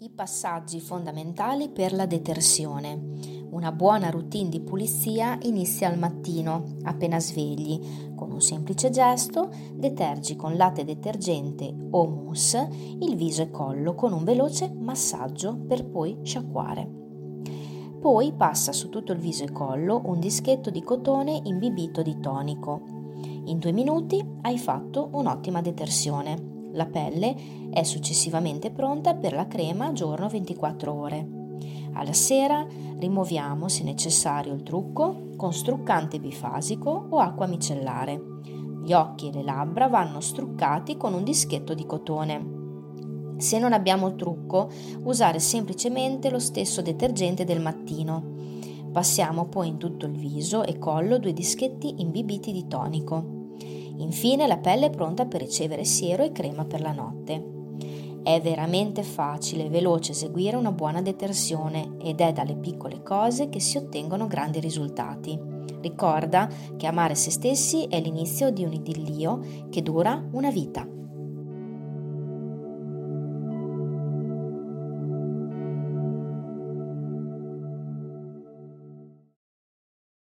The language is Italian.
I passaggi fondamentali per la detersione. Una buona routine di pulizia inizia al mattino, appena svegli. Con un semplice gesto detergi con latte detergente o mousse il viso e collo con un veloce massaggio per poi sciacquare. Poi passa su tutto il viso e collo un dischetto di cotone imbibito di tonico. In due minuti hai fatto un'ottima detersione. La pelle è successivamente pronta per la crema giorno 24 ore. Alla sera rimuoviamo, se necessario, il trucco con struccante bifasico o acqua micellare. Gli occhi e le labbra vanno struccati con un dischetto di cotone. Se non abbiamo il trucco, usare semplicemente lo stesso detergente del mattino. Passiamo poi in tutto il viso e collo due dischetti imbibiti di tonico. Infine la pelle è pronta per ricevere siero e crema per la notte. È veramente facile e veloce eseguire una buona detersione ed è dalle piccole cose che si ottengono grandi risultati. Ricorda che amare se stessi è l'inizio di un idillio che dura una vita.